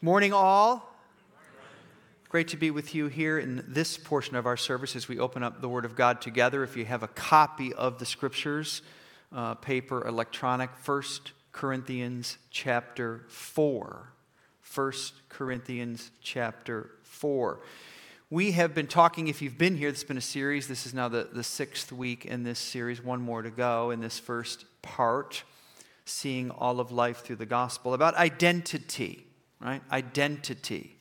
Morning, all. Great to be with you here in this portion of our service as we open up the Word of God together. If you have a copy of the Scriptures, uh, paper, electronic, 1 Corinthians chapter 4. 1 Corinthians chapter 4. We have been talking, if you've been here, this has been a series. This is now the, the sixth week in this series, one more to go in this first part, seeing all of life through the gospel, about identity, right? Identity.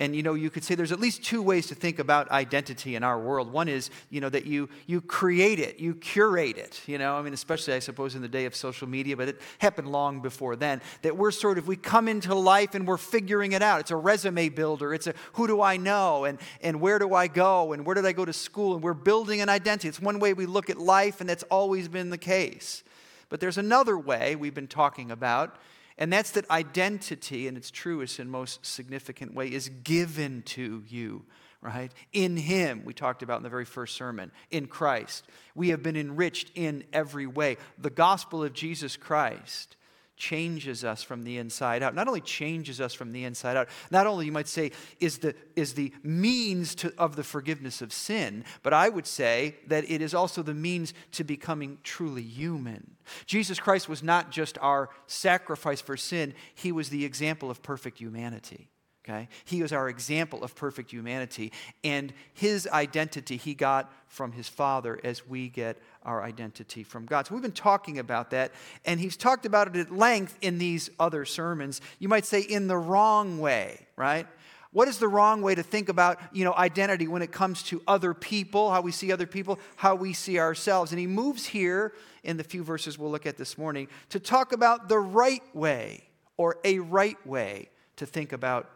And you know, you could say there's at least two ways to think about identity in our world. One is, you know, that you you create it, you curate it. You know, I mean, especially I suppose in the day of social media, but it happened long before then. That we're sort of we come into life and we're figuring it out. It's a resume builder. It's a who do I know and and where do I go and where did I go to school and we're building an identity. It's one way we look at life, and that's always been the case. But there's another way we've been talking about and that's that identity, in its truest and most significant way, is given to you, right? In Him, we talked about in the very first sermon, in Christ. We have been enriched in every way. The gospel of Jesus Christ changes us from the inside out. Not only changes us from the inside out, not only, you might say, is the, is the means to, of the forgiveness of sin, but I would say that it is also the means to becoming truly human. Jesus Christ was not just our sacrifice for sin, he was the example of perfect humanity. Okay? He was our example of perfect humanity, and his identity he got from his Father as we get our identity from God. So we've been talking about that, and he's talked about it at length in these other sermons. You might say in the wrong way, right? What is the wrong way to think about, you know, identity when it comes to other people, how we see other people, how we see ourselves? And he moves here in the few verses we'll look at this morning to talk about the right way or a right way to think about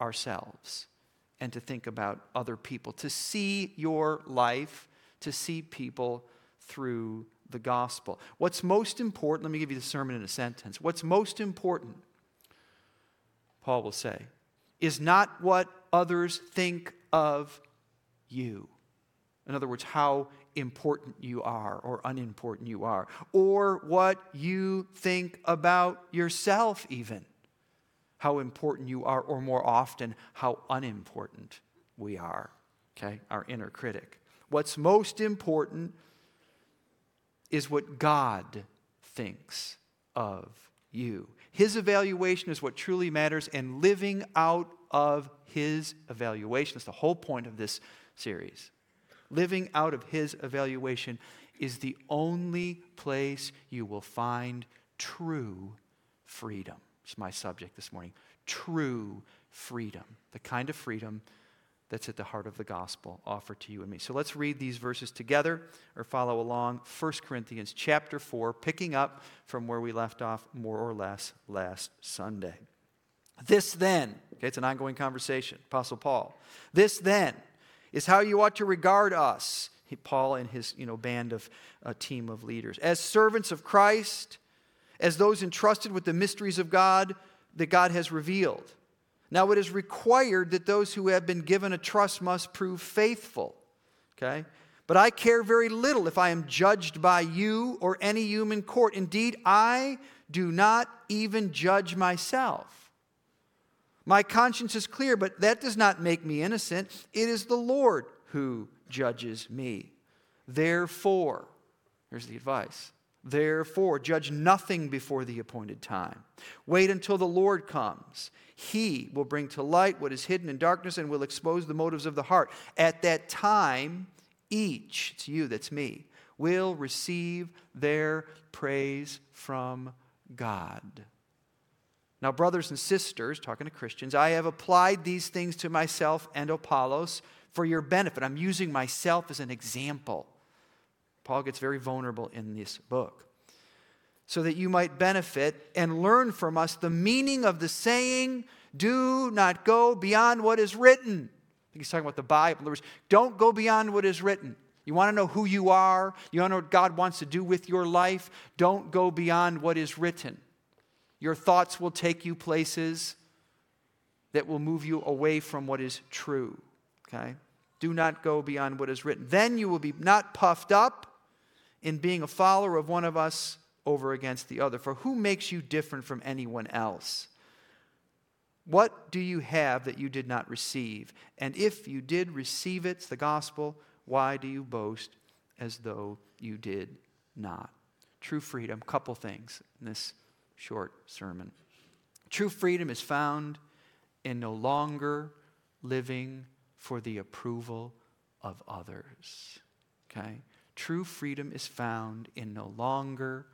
ourselves and to think about other people, to see your life, to see people through the gospel. What's most important, let me give you the sermon in a sentence. What's most important, Paul will say, is not what others think of you. In other words, how important you are or unimportant you are, or what you think about yourself, even how important you are, or more often, how unimportant we are. Okay? Our inner critic. What's most important is what God thinks of you. His evaluation is what truly matters, and living out of His evaluation is the whole point of this series. Living out of His evaluation is the only place you will find true freedom. It's my subject this morning. True freedom. The kind of freedom that's at the heart of the gospel offered to you and me. So let's read these verses together or follow along. 1 Corinthians chapter 4, picking up from where we left off more or less last Sunday. This then, okay, it's an ongoing conversation, Apostle Paul. This then is how you ought to regard us, Paul and his you know, band of a team of leaders, as servants of Christ as those entrusted with the mysteries of God that God has revealed. Now, it is required that those who have been given a trust must prove faithful. Okay? But I care very little if I am judged by you or any human court. Indeed, I do not even judge myself. My conscience is clear, but that does not make me innocent. It is the Lord who judges me. Therefore, here's the advice Therefore, judge nothing before the appointed time. Wait until the Lord comes. He will bring to light what is hidden in darkness and will expose the motives of the heart. At that time, each, it's you, that's me, will receive their praise from God. Now, brothers and sisters, talking to Christians, I have applied these things to myself and Apollos for your benefit. I'm using myself as an example Paul gets very vulnerable in this book. So that you might benefit and learn from us the meaning of the saying, do not go beyond what is written. I think he's talking about the Bible. In words, Don't go beyond what is written. You want to know who you are? You want to know what God wants to do with your life? Don't go beyond what is written. Your thoughts will take you places that will move you away from what is true. Okay? Do not go beyond what is written. Then you will be not puffed up in being a follower of one of us over against the other. For who makes you different from anyone else? What do you have that you did not receive? And if you did receive it, it's the gospel, why do you boast as though you did not? True freedom, couple things in this short sermon. True freedom is found in no longer living for the approval of others. Okay? True freedom is found in no longer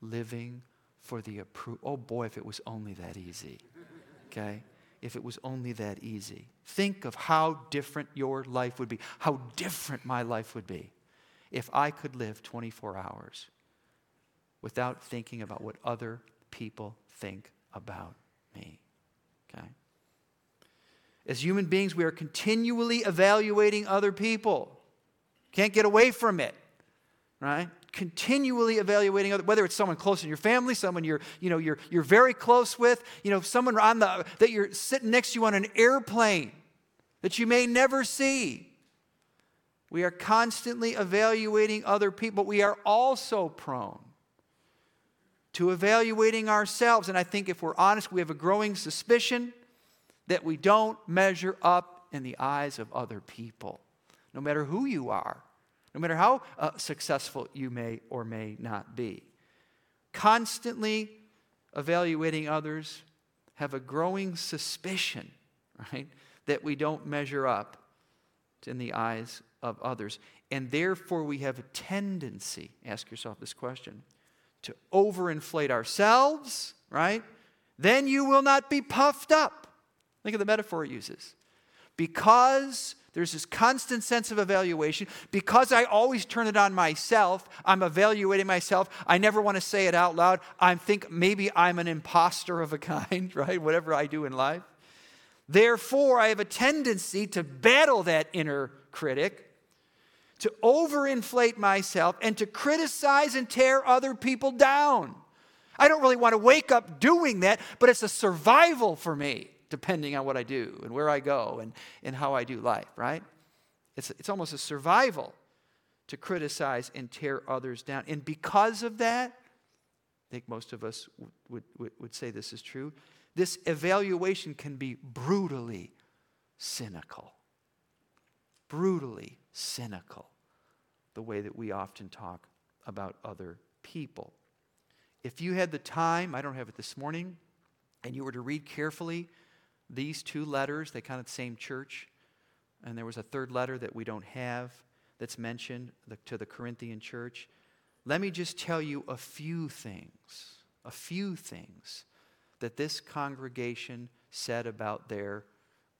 living for the approval. Oh boy, if it was only that easy. Okay? If it was only that easy. Think of how different your life would be, how different my life would be if I could live 24 hours without thinking about what other people think about me. Okay? As human beings, we are continually evaluating other people. Can't get away from it, right? Continually evaluating other, whether it's someone close in your family, someone you're, you know, you're, you're very close with, you know, someone on the, that you're sitting next to you on an airplane that you may never see. We are constantly evaluating other people. We are also prone to evaluating ourselves. And I think if we're honest, we have a growing suspicion that we don't measure up in the eyes of other people, no matter who you are, no matter how uh, successful you may or may not be. Constantly evaluating others have a growing suspicion, right, that we don't measure up in the eyes of others. And therefore, we have a tendency, ask yourself this question to overinflate ourselves, right? Then you will not be puffed up. Think of the metaphor it uses. Because there's this constant sense of evaluation, because I always turn it on myself, I'm evaluating myself. I never want to say it out loud. I think maybe I'm an imposter of a kind, right? Whatever I do in life. Therefore, I have a tendency to battle that inner critic to overinflate myself and to criticize and tear other people down. I don't really want to wake up doing that, but it's a survival for me, depending on what I do and where I go and, and how I do life, right? It's, it's almost a survival to criticize and tear others down. And because of that, I think most of us would, would, would say this is true. This evaluation can be brutally cynical. Brutally cynical the way that we often talk about other people. If you had the time, I don't have it this morning, and you were to read carefully these two letters, they kind of the same church, and there was a third letter that we don't have that's mentioned to the Corinthian church. Let me just tell you a few things, a few things that this congregation said about their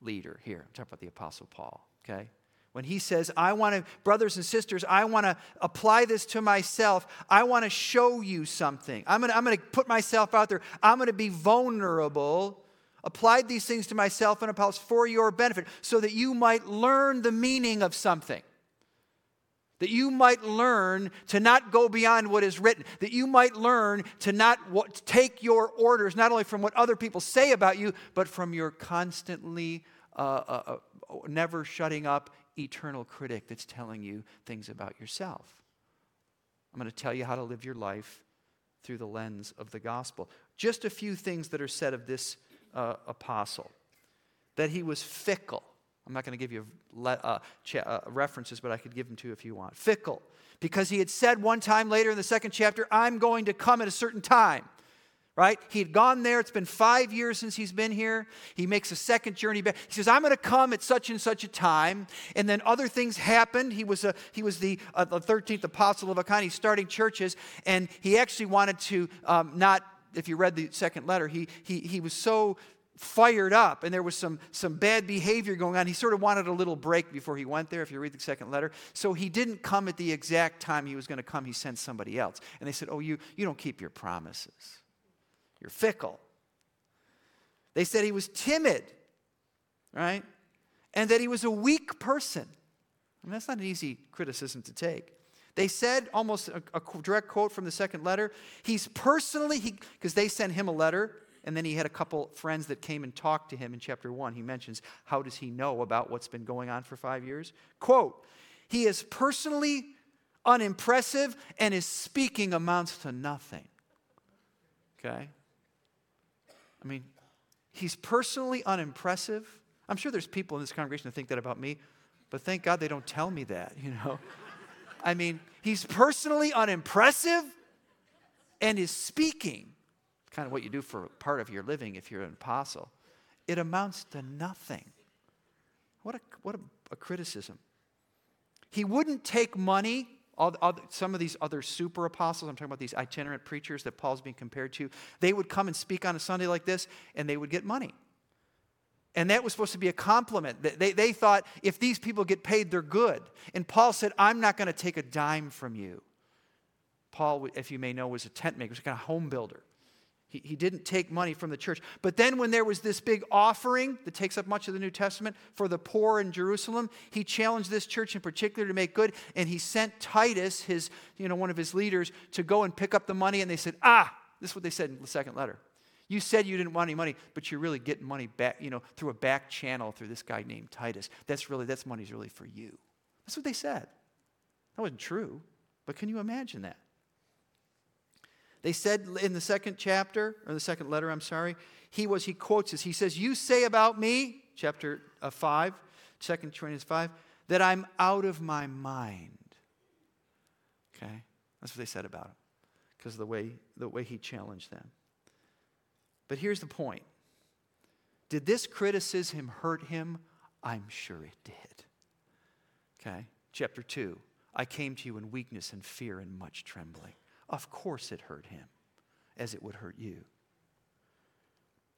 leader. Here, I'm talking about the Apostle Paul, okay? When he says, I want to, brothers and sisters, I want to apply this to myself. I want to show you something. I'm going to, put myself out there. I'm going to be vulnerable. Applied these things to myself and Apollos for your benefit, so that you might learn the meaning of something. That you might learn to not go beyond what is written. That you might learn to not take your orders not only from what other people say about you, but from your constantly uh, uh, uh never shutting up eternal critic that's telling you things about yourself. I'm going to tell you how to live your life through the lens of the gospel. Just a few things that are said of this uh, apostle that he was fickle. I'm not going to give you uh, uh, references, but I could give them to you if you want. Fickle, because he had said one time later in the second chapter, I'm going to come at a certain time right? He had gone there. It's been five years since he's been here. He makes a second journey back. He says, I'm going to come at such and such a time. And then other things happened. He was, a, he was the, uh, the 13th apostle of a kind. He's starting churches. And he actually wanted to um, not, if you read the second letter, he, he, he was so fired up and there was some, some bad behavior going on. He sort of wanted a little break before he went there, if you read the second letter. So he didn't come at the exact time he was going to come. He sent somebody else. And they said, Oh, you, you don't keep your promises. You're fickle. They said he was timid, right? And that he was a weak person. I mean, that's not an easy criticism to take. They said, almost a, a direct quote from the second letter, he's personally, he because they sent him a letter, and then he had a couple friends that came and talked to him in chapter one. He mentions, how does he know about what's been going on for five years? Quote, he is personally unimpressive, and his speaking amounts to nothing. Okay? I mean, He's personally unimpressive. I'm sure there's people in this congregation that think that about me, but thank God they don't tell me that, you know. I mean, he's personally unimpressive and is speaking. Kind of what you do for part of your living if you're an apostle. It amounts to nothing. What a, what a, a criticism. He wouldn't take money. All, all, some of these other super apostles, I'm talking about these itinerant preachers that Paul's being compared to, they would come and speak on a Sunday like this and they would get money. And that was supposed to be a compliment. They, they thought if these people get paid, they're good. And Paul said, I'm not going to take a dime from you. Paul, if you may know, was a tent maker, was a kind of home builder. He, he didn't take money from the church. But then, when there was this big offering that takes up much of the New Testament for the poor in Jerusalem, he challenged this church in particular to make good. And he sent Titus, his, you know, one of his leaders, to go and pick up the money. And they said, Ah, this is what they said in the second letter. You said you didn't want any money, but you're really getting money back, you know, through a back channel through this guy named Titus. That's really, that's money's really for you. That's what they said. That wasn't true, but can you imagine that? They said in the second chapter, or the second letter, I'm sorry, he was, he quotes this. He says, You say about me, chapter uh, 5, 2 Corinthians 5, that I'm out of my mind. Okay? That's what they said about him because of the way, the way he challenged them. But here's the point Did this criticism hurt him? I'm sure it did. Okay? Chapter 2 I came to you in weakness and fear and much trembling. Of course it hurt him, as it would hurt you.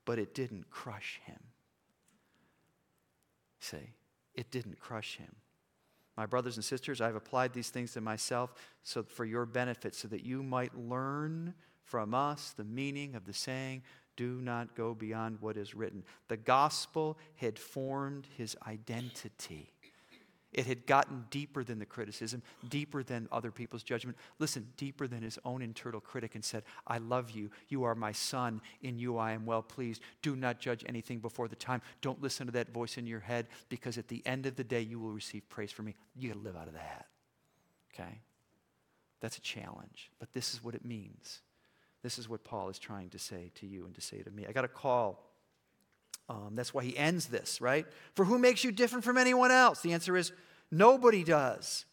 But it didn't crush him. See, it didn't crush him. My brothers and sisters, I've applied these things to myself so for your benefit, so that you might learn from us the meaning of the saying, do not go beyond what is written. The gospel had formed his identity. It had gotten deeper than the criticism, deeper than other people's judgment. Listen, deeper than his own internal critic and said, I love you. You are my son. In you I am well pleased. Do not judge anything before the time. Don't listen to that voice in your head because at the end of the day you will receive praise from me. You got to live out of that. Okay? That's a challenge, but this is what it means. This is what Paul is trying to say to you and to say to me. I got a call. Um, that's why he ends this, right? For who makes you different from anyone else? The answer is nobody does.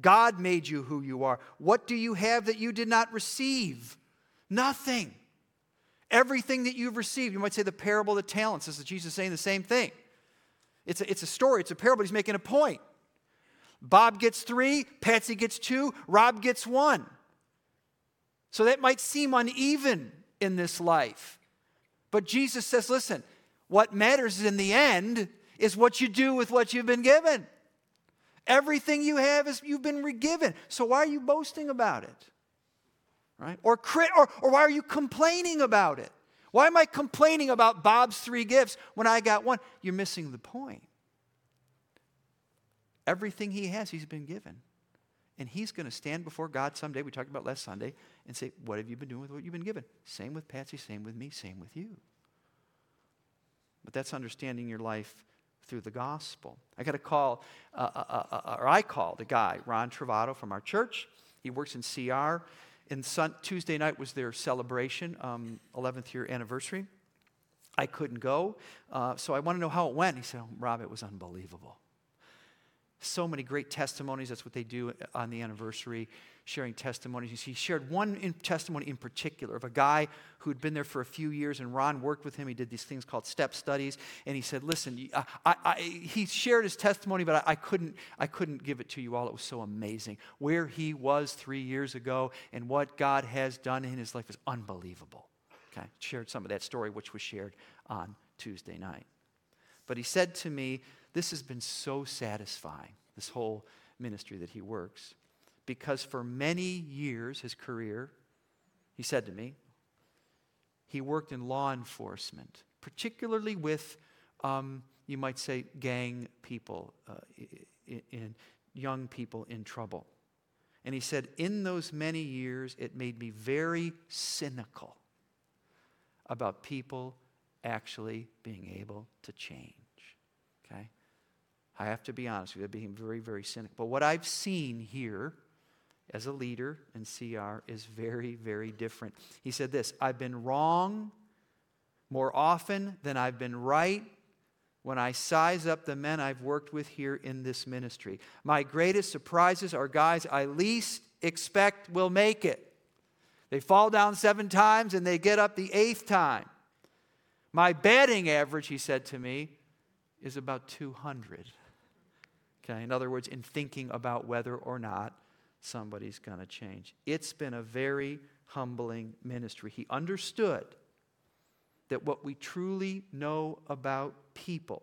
God made you who you are. What do you have that you did not receive? Nothing. Everything that you've received. You might say the parable of the talents. This is Jesus saying the same thing. It's a, it's a story, it's a parable. He's making a point. Bob gets three, Patsy gets two, Rob gets one. So that might seem uneven in this life. But Jesus says, listen, what matters in the end is what you do with what you've been given. Everything you have is you've been given. So why are you boasting about it? Right? Or, crit, or, or why are you complaining about it? Why am I complaining about Bob's three gifts when I got one? You're missing the point. Everything he has, he's been given. And he's going to stand before God someday, we talked about last Sunday, and say, What have you been doing with what you've been given? Same with Patsy, same with me, same with you. But that's understanding your life through the gospel. I got a call, uh, uh, uh, uh or I called a guy, Ron Travato from our church. He works in CR. And Tuesday night was their celebration, um, 11th year anniversary. I couldn't go, uh, so I want to know how it went. He said, oh, Rob, it was unbelievable so many great testimonies. That's what they do on the anniversary, sharing testimonies. He shared one in testimony in particular of a guy who'd been there for a few years, and Ron worked with him. He did these things called step studies, and he said, "Listen, uh, I, I, he shared his testimony, but I, I, couldn't, I couldn't give it to you all. It was so amazing. Where he was three years ago and what God has done in his life is unbelievable." Okay, shared some of that story, which was shared on Tuesday night. But he said to me this has been so satisfying, this whole ministry that he works, because for many years, his career, he said to me, he worked in law enforcement, particularly with, um, you might say, gang people, uh, in, in young people in trouble. And he said, in those many years, it made me very cynical about people actually being able to change. I have to be honest with you, being very, very cynical. But what I've seen here as a leader in CR is very, very different. He said this I've been wrong more often than I've been right when I size up the men I've worked with here in this ministry. My greatest surprises are guys I least expect will make it. They fall down seven times and they get up the eighth time. My batting average, he said to me, is about 200. Okay, in other words, in thinking about whether or not somebody's going to change. It's been a very humbling ministry. He understood that what we truly know about people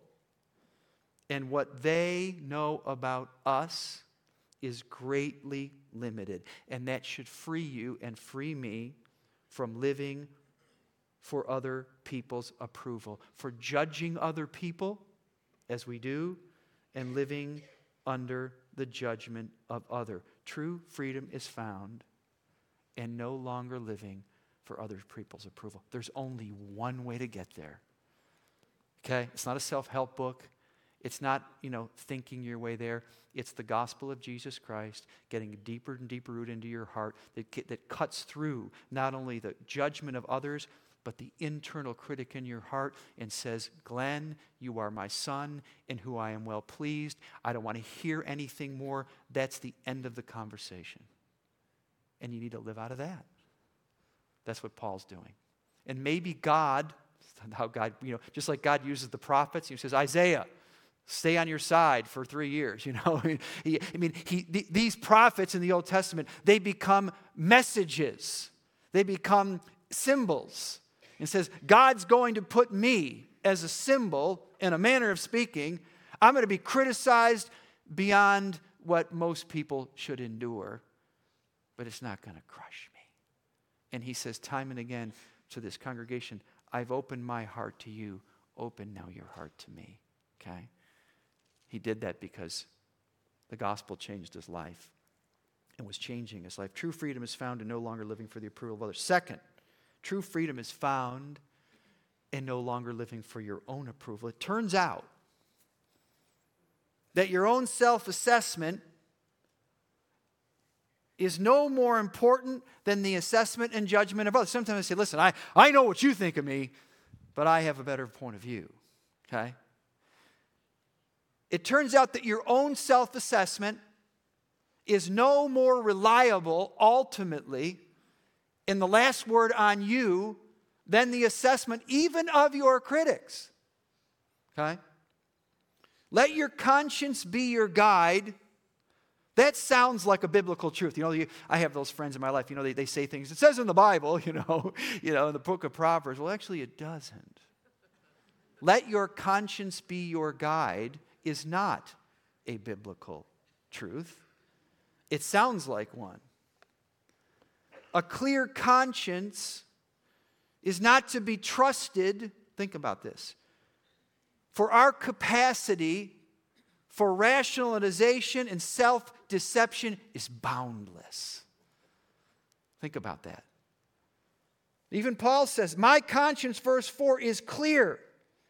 and what they know about us is greatly limited. And that should free you and free me from living for other people's approval, for judging other people as we do, and living under the judgment of other. True freedom is found and no longer living for other people's approval. There's only one way to get there. Okay? It's not a self help book. It's not, you know, thinking your way there. It's the gospel of Jesus Christ getting deeper and deeper root into your heart that, that cuts through not only the judgment of others, but the internal critic in your heart and says, Glenn, you are my son in who I am well pleased. I don't want to hear anything more. That's the end of the conversation. And you need to live out of that. That's what Paul's doing. And maybe God, how God, you know, just like God uses the prophets, he says, Isaiah, stay on your side for three years. You know, I mean, he, I mean he, these prophets in the Old Testament, they become messages, they become symbols. And says, God's going to put me as a symbol in a manner of speaking. I'm going to be criticized beyond what most people should endure, but it's not going to crush me. And he says time and again to this congregation, I've opened my heart to you. Open now your heart to me. Okay? He did that because the gospel changed his life and was changing his life. True freedom is found in no longer living for the approval of others. Second, true freedom is found in no longer living for your own approval. It turns out that your own self assessment is no more important than the assessment and judgment of others. Sometimes I say, listen, I, I know what you think of me, but I have a better point of view. Okay? It turns out that your own self assessment is no more reliable ultimately in the last word on you than the assessment even of your critics. Okay? Let your conscience be your guide that sounds like a biblical truth. You know, you, I have those friends in my life, you know, they, they say things, it says in the Bible, you know, you know, in the book of Proverbs. Well, actually, it doesn't. Let your conscience be your guide is not a biblical truth. It sounds like one. A clear conscience is not to be trusted, think about this, for our capacity for rationalization and self deception is boundless. Think about that. Even Paul says, My conscience, verse 4, is clear.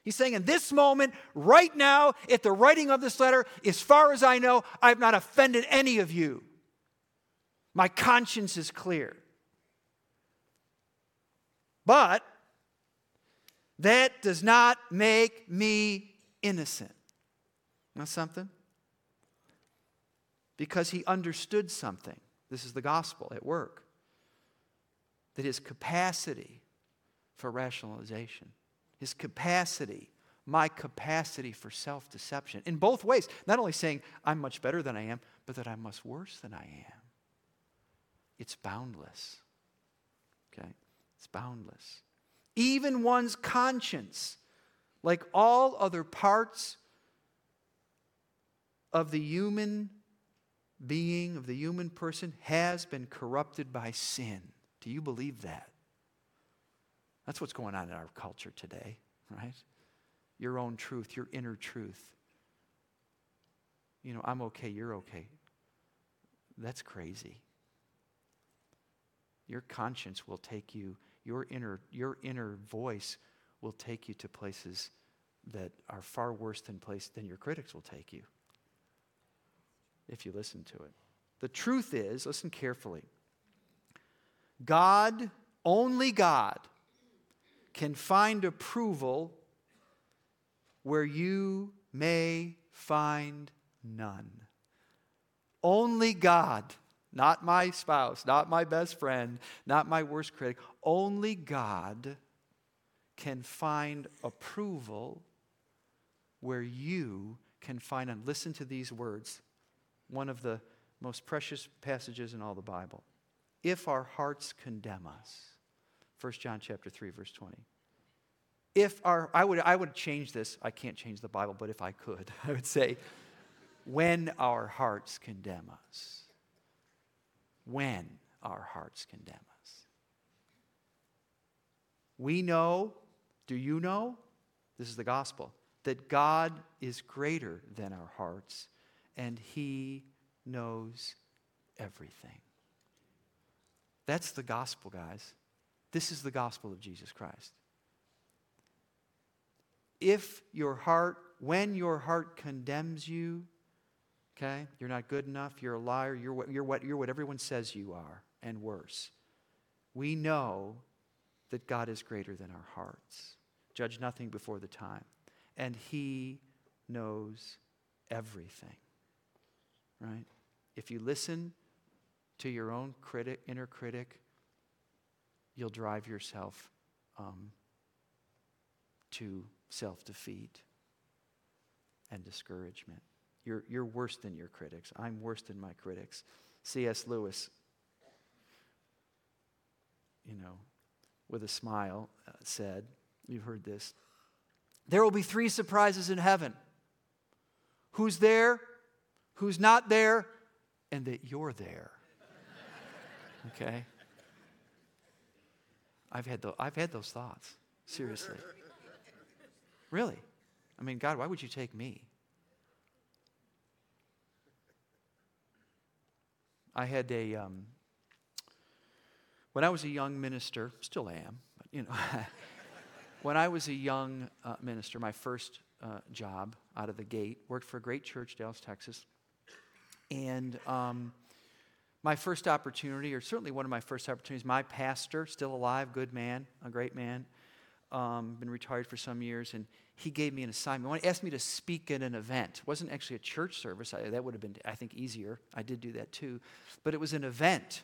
He's saying, in this moment, right now, at the writing of this letter, as far as I know, I've not offended any of you. My conscience is clear. But that does not make me innocent. Know something? Because he understood something. This is the gospel at work. That his capacity for rationalization, his capacity, my capacity for self deception, in both ways, not only saying I'm much better than I am, but that I'm much worse than I am. It's boundless. Okay? It's boundless. Even one's conscience, like all other parts of the human being, of the human person, has been corrupted by sin. Do you believe that? That's what's going on in our culture today, right? Your own truth, your inner truth. You know, I'm okay, you're okay. That's crazy. Your conscience will take you, your inner, your inner voice will take you to places that are far worse than place than your critics will take you if you listen to it. The truth is, listen carefully God, only God, can find approval where you may find none. Only God, not my spouse, not my best friend, not my worst critic, only God can find approval where you can find and listen to these words one of the most precious passages in all the bible. If our hearts condemn us 1 john chapter 3 verse 20 if our i would i would change this. I can't change the bible but if i could i would say when our hearts condemn us when our hearts condemn us we know do you know this is the gospel that God is greater than our hearts and He knows everything. That's the gospel, guys. This is the gospel of Jesus Christ. If your heart, when your heart condemns you, okay, you're not good enough, you're a liar, you're what, you're what, you're what everyone says you are, and worse. We know that God is greater than our hearts. Judge nothing before the time and He knows everything. Right? If you listen to your own critic, inner critic, you'll drive yourself um, to self defeat and discouragement. You're, you're worse than your critics. I'm worse than my critics. C.S. Lewis, you know, with a smile, uh, said, You've heard this. There will be three surprises in heaven who's there, who's not there, and that you're there. Okay? I've had, the, I've had those thoughts, seriously. Really? I mean, God, why would you take me? I had a, um, when I was a young minister, still am, but you know. When I was a young uh, minister, my first uh, job out of the gate, worked for a great church, Dallas, Texas. And um, my first opportunity, or certainly one of my first opportunities, my pastor, still alive, good man, a great man, um, been retired for some years, and he gave me an assignment. He asked me to speak at an event. It wasn't actually a church service. I, that would have been, I think, easier. I did do that too. But it was an event.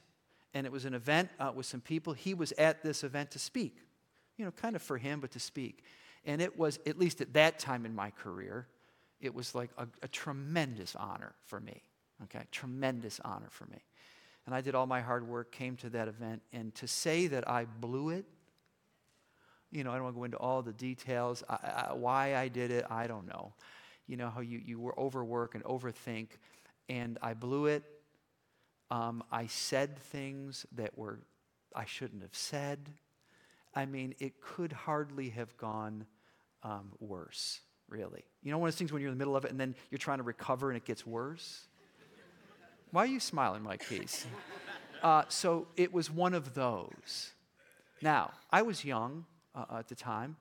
And it was an event uh, with some people. He was at this event to speak you know, kind of for him, but to speak. And it was, at least at that time in my career, it was like a, a tremendous honor for me. Okay, tremendous honor for me. And I did all my hard work, came to that event, and to say that I blew it, you know, I don't want to go into all the details. I, I, why I did it, I don't know. You know, how you, you were overwork and overthink, and I blew it. Um, I said things that were I shouldn't have said. I mean, it could hardly have gone um, worse, really. You know, one of those things when you're in the middle of it and then you're trying to recover and it gets worse? Why are you smiling, Mike Peace? Uh, so it was one of those. Now, I was young uh, at the time,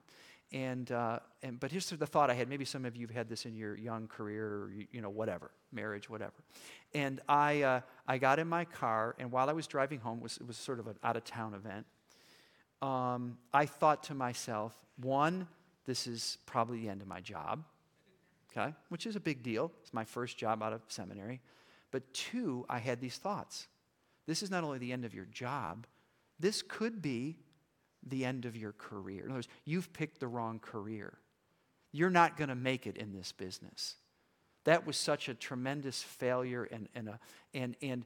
and, uh, and but here's the thought I had. Maybe some of you have had this in your young career, or you know, whatever, marriage, whatever. And I, uh, I got in my car, and while I was driving home, it was, it was sort of an out of town event um, I thought to myself, one, this is probably the end of my job, okay, which is a big deal. It's my first job out of seminary. But two, I had these thoughts. This is not only the end of your job, this could be the end of your career. In other words, you've picked the wrong career. You're not going to make it in this business. That was such a tremendous failure and, and, a, and, and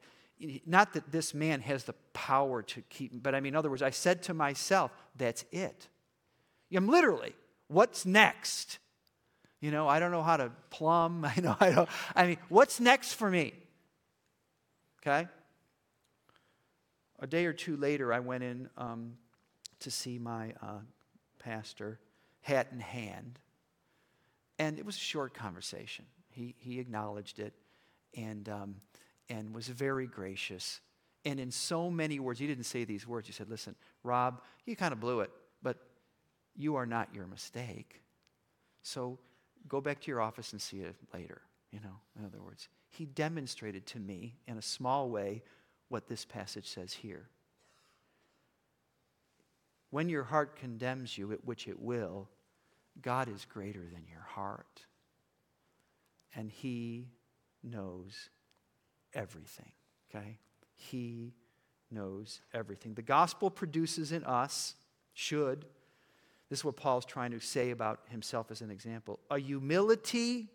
not that this man has the power to keep, but I mean, in other words, I said to myself, that's it. I'm literally, what's next? You know, I don't know how to plumb. I know, I don't, I mean, what's next for me? Okay? A day or two later, I went in um, to see my uh, pastor, hat in hand. And it was a short conversation. He, he acknowledged it. And um, and was very gracious. And in so many words, he didn't say these words. He said, Listen, Rob, you kind of blew it, but you are not your mistake. So go back to your office and see it later. You know, in other words, he demonstrated to me in a small way what this passage says here. When your heart condemns you, at which it will, God is greater than your heart. And He knows everything, okay? He knows everything. The gospel produces in us, should, this is what Paul's trying to say about himself as an example, a humility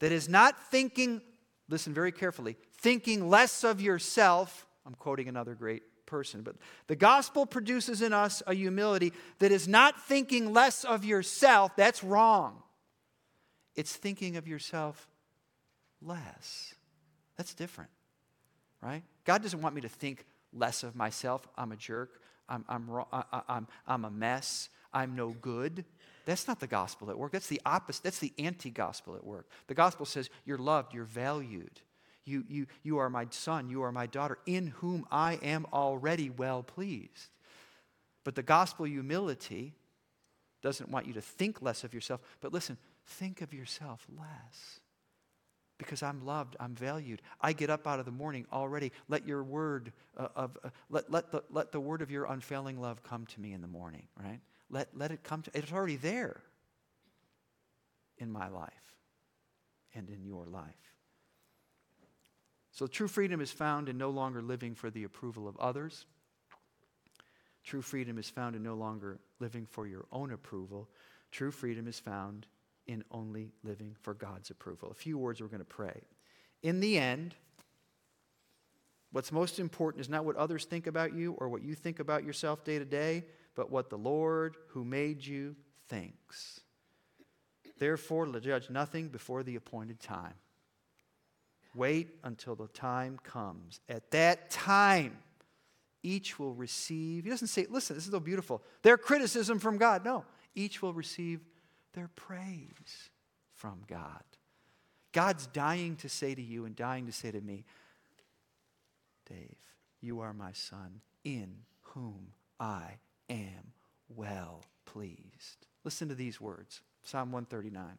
that is not thinking, listen very carefully, thinking less of yourself. I'm quoting another great person, but the gospel produces in us a humility that is not thinking less of yourself. That's wrong. It's thinking of yourself less. That's different, right? God doesn't want me to think less of myself. I'm a jerk. I'm, I'm, I, I'm, I'm a mess. I'm no good. That's not the gospel at work. That's the opposite. That's the anti gospel at work. The gospel says you're loved, you're valued. You, you, you are my son, you are my daughter, in whom I am already well pleased. But the gospel humility doesn't want you to think less of yourself, but listen, think of yourself less because I'm loved, I'm valued. I get up out of the morning already. Let your word uh, of uh, let, let, the, let the word of your unfailing love come to me in the morning, right? Let, let it come to it's already there in my life and in your life. So true freedom is found in no longer living for the approval of others. True freedom is found in no longer living for your own approval. True freedom is found in only living for God's approval. A few words we're going to pray. In the end, what's most important is not what others think about you or what you think about yourself day to day, but what the Lord who made you thinks. Therefore, judge nothing before the appointed time. Wait until the time comes. At that time, each will receive, he doesn't say, listen, this is so beautiful, their criticism from God. No, each will receive their praise from God. God's dying to say to you and dying to say to me, Dave, you are my son, in whom I am well pleased. Listen to these words Psalm 139.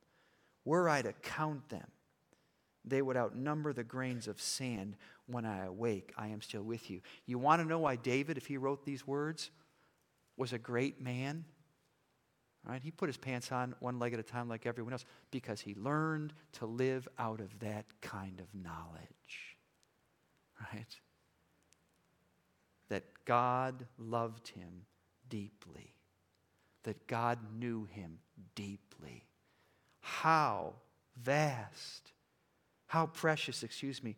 Were I to count them, they would outnumber the grains of sand. When I awake, I am still with you. You want to know why David, if he wrote these words, was a great man. Right? He put his pants on one leg at a time like everyone else because he learned to live out of that kind of knowledge. Right? That God loved him deeply. That God knew him deeply. How vast, how precious, excuse me,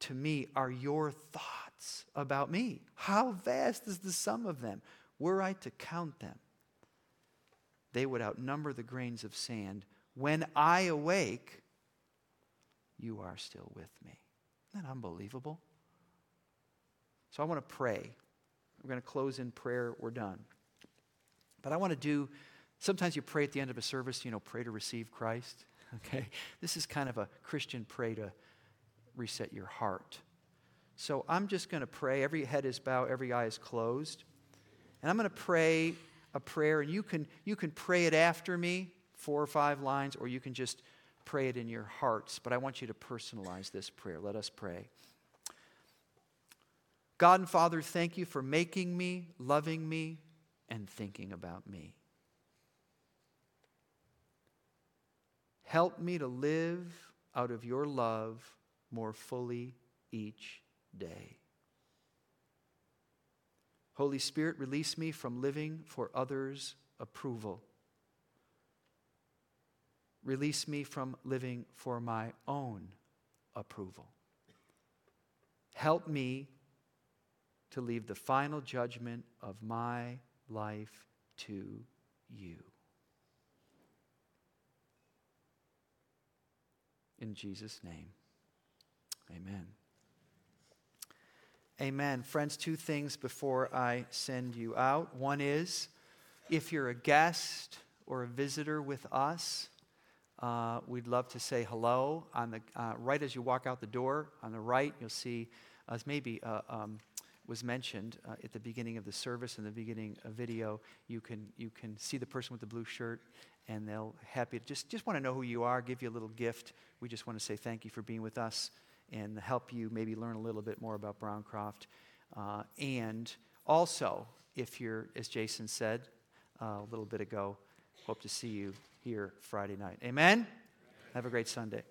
to me are your thoughts about me. How vast is the sum of them? Were I to count them, they would outnumber the grains of sand. When I awake, you are still with me. Isn't that unbelievable? So I want to pray. We're going to close in prayer. We're done. But I want to do, sometimes you pray at the end of a service, you know, pray to receive Christ. Okay? This is kind of a Christian pray to reset your heart. So I'm just going to pray. Every head is bowed, every eye is closed. And I'm going to pray a prayer, and you can, you can pray it after me, four or five lines, or you can just pray it in your hearts. But I want you to personalize this prayer. Let us pray. God and Father, thank you for making me, loving me, and thinking about me. Help me to live out of your love more fully each day. Holy Spirit, release me from living for others' approval. Release me from living for my own approval. Help me to leave the final judgment of my life to you. In Jesus' name, amen. Amen. Friends, two things before I send you out. One is if you're a guest or a visitor with us, uh, we'd love to say hello. On the, uh, right as you walk out the door, on the right, you'll see, as maybe uh, um, was mentioned uh, at the beginning of the service in the beginning of video, you can, you can see the person with the blue shirt and they'll happy to just, just want to know who you are, give you a little gift. We just want to say thank you for being with us and help you maybe learn a little bit more about Browncroft. Uh, and also, if you're, as Jason said uh, a little bit ago, hope to see you here Friday night. Amen? Have a great Sunday.